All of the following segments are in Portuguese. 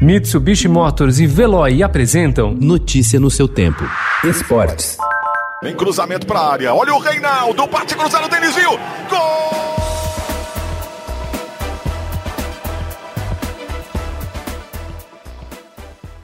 Mitsubishi Motors e Veloy apresentam Notícia no seu tempo. Esportes. Em cruzamento para a área. Olha o Reinaldo, parte cruzado, Denizinho. Gol!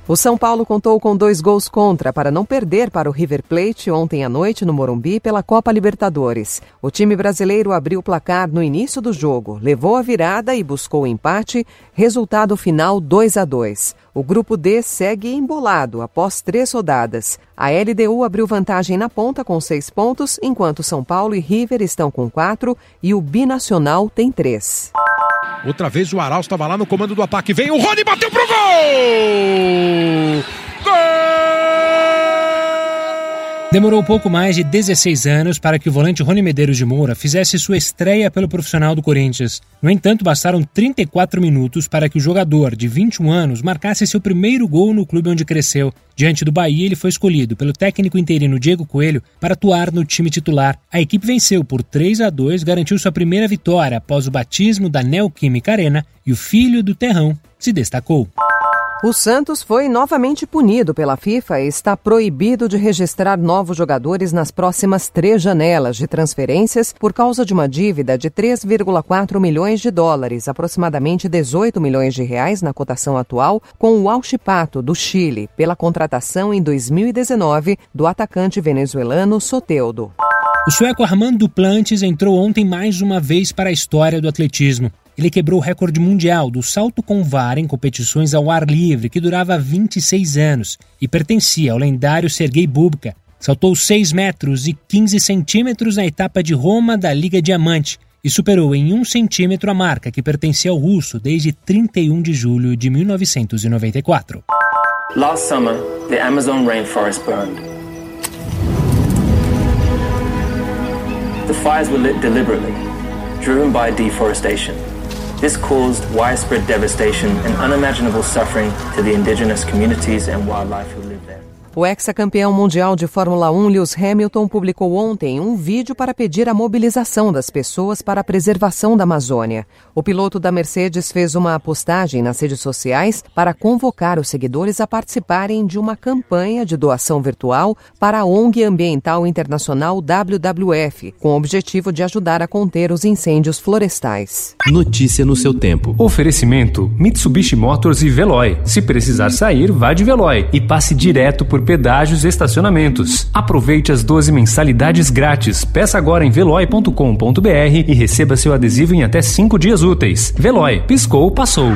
O São Paulo contou com dois gols contra para não perder para o River Plate ontem à noite no Morumbi pela Copa Libertadores. O time brasileiro abriu o placar no início do jogo, levou a virada e buscou o empate, resultado final 2 a 2. O grupo D segue embolado após três rodadas. A LDU abriu vantagem na ponta com seis pontos, enquanto São Paulo e River estão com quatro e o Binacional tem três. Outra vez o Aral estava lá no comando do ataque. Vem o Rony, bateu pro gol! Gol! Demorou pouco mais de 16 anos para que o volante Rony Medeiros de Moura fizesse sua estreia pelo profissional do Corinthians. No entanto, bastaram 34 minutos para que o jogador, de 21 anos, marcasse seu primeiro gol no clube onde cresceu. Diante do Bahia, ele foi escolhido pelo técnico interino Diego Coelho para atuar no time titular. A equipe venceu por 3 a 2, garantiu sua primeira vitória após o batismo da Neoquímica Arena e o filho do Terrão se destacou. O Santos foi novamente punido pela FIFA e está proibido de registrar novos jogadores nas próximas três janelas de transferências por causa de uma dívida de 3,4 milhões de dólares, aproximadamente 18 milhões de reais na cotação atual, com o Alchipato, do Chile, pela contratação em 2019 do atacante venezuelano Soteudo. O sueco Armando Duplantis entrou ontem mais uma vez para a história do atletismo. Ele quebrou o recorde mundial do salto com vara em competições ao ar livre, que durava 26 anos e pertencia ao lendário Sergei Bubka. Saltou 6 metros e 15 centímetros na etapa de Roma da Liga Diamante e superou em 1 centímetro a marca que pertencia ao russo desde 31 de julho de 1994. Last summer, the Amazon rainforest burned. The fires were lit deliberately, driven by deforestation. This caused widespread devastation and unimaginable suffering to the indigenous communities and wildlife who. O ex-campeão mundial de Fórmula 1, Lewis Hamilton, publicou ontem um vídeo para pedir a mobilização das pessoas para a preservação da Amazônia. O piloto da Mercedes fez uma postagem nas redes sociais para convocar os seguidores a participarem de uma campanha de doação virtual para a ONG Ambiental Internacional WWF, com o objetivo de ajudar a conter os incêndios florestais. Notícia no seu tempo. Oferecimento: Mitsubishi Motors e Veloy. Se precisar sair, vá de Veloy e passe direto por pedágios e estacionamentos. Aproveite as 12 mensalidades grátis. Peça agora em veloy.com.br e receba seu adesivo em até 5 dias úteis. Veloy, piscou, passou.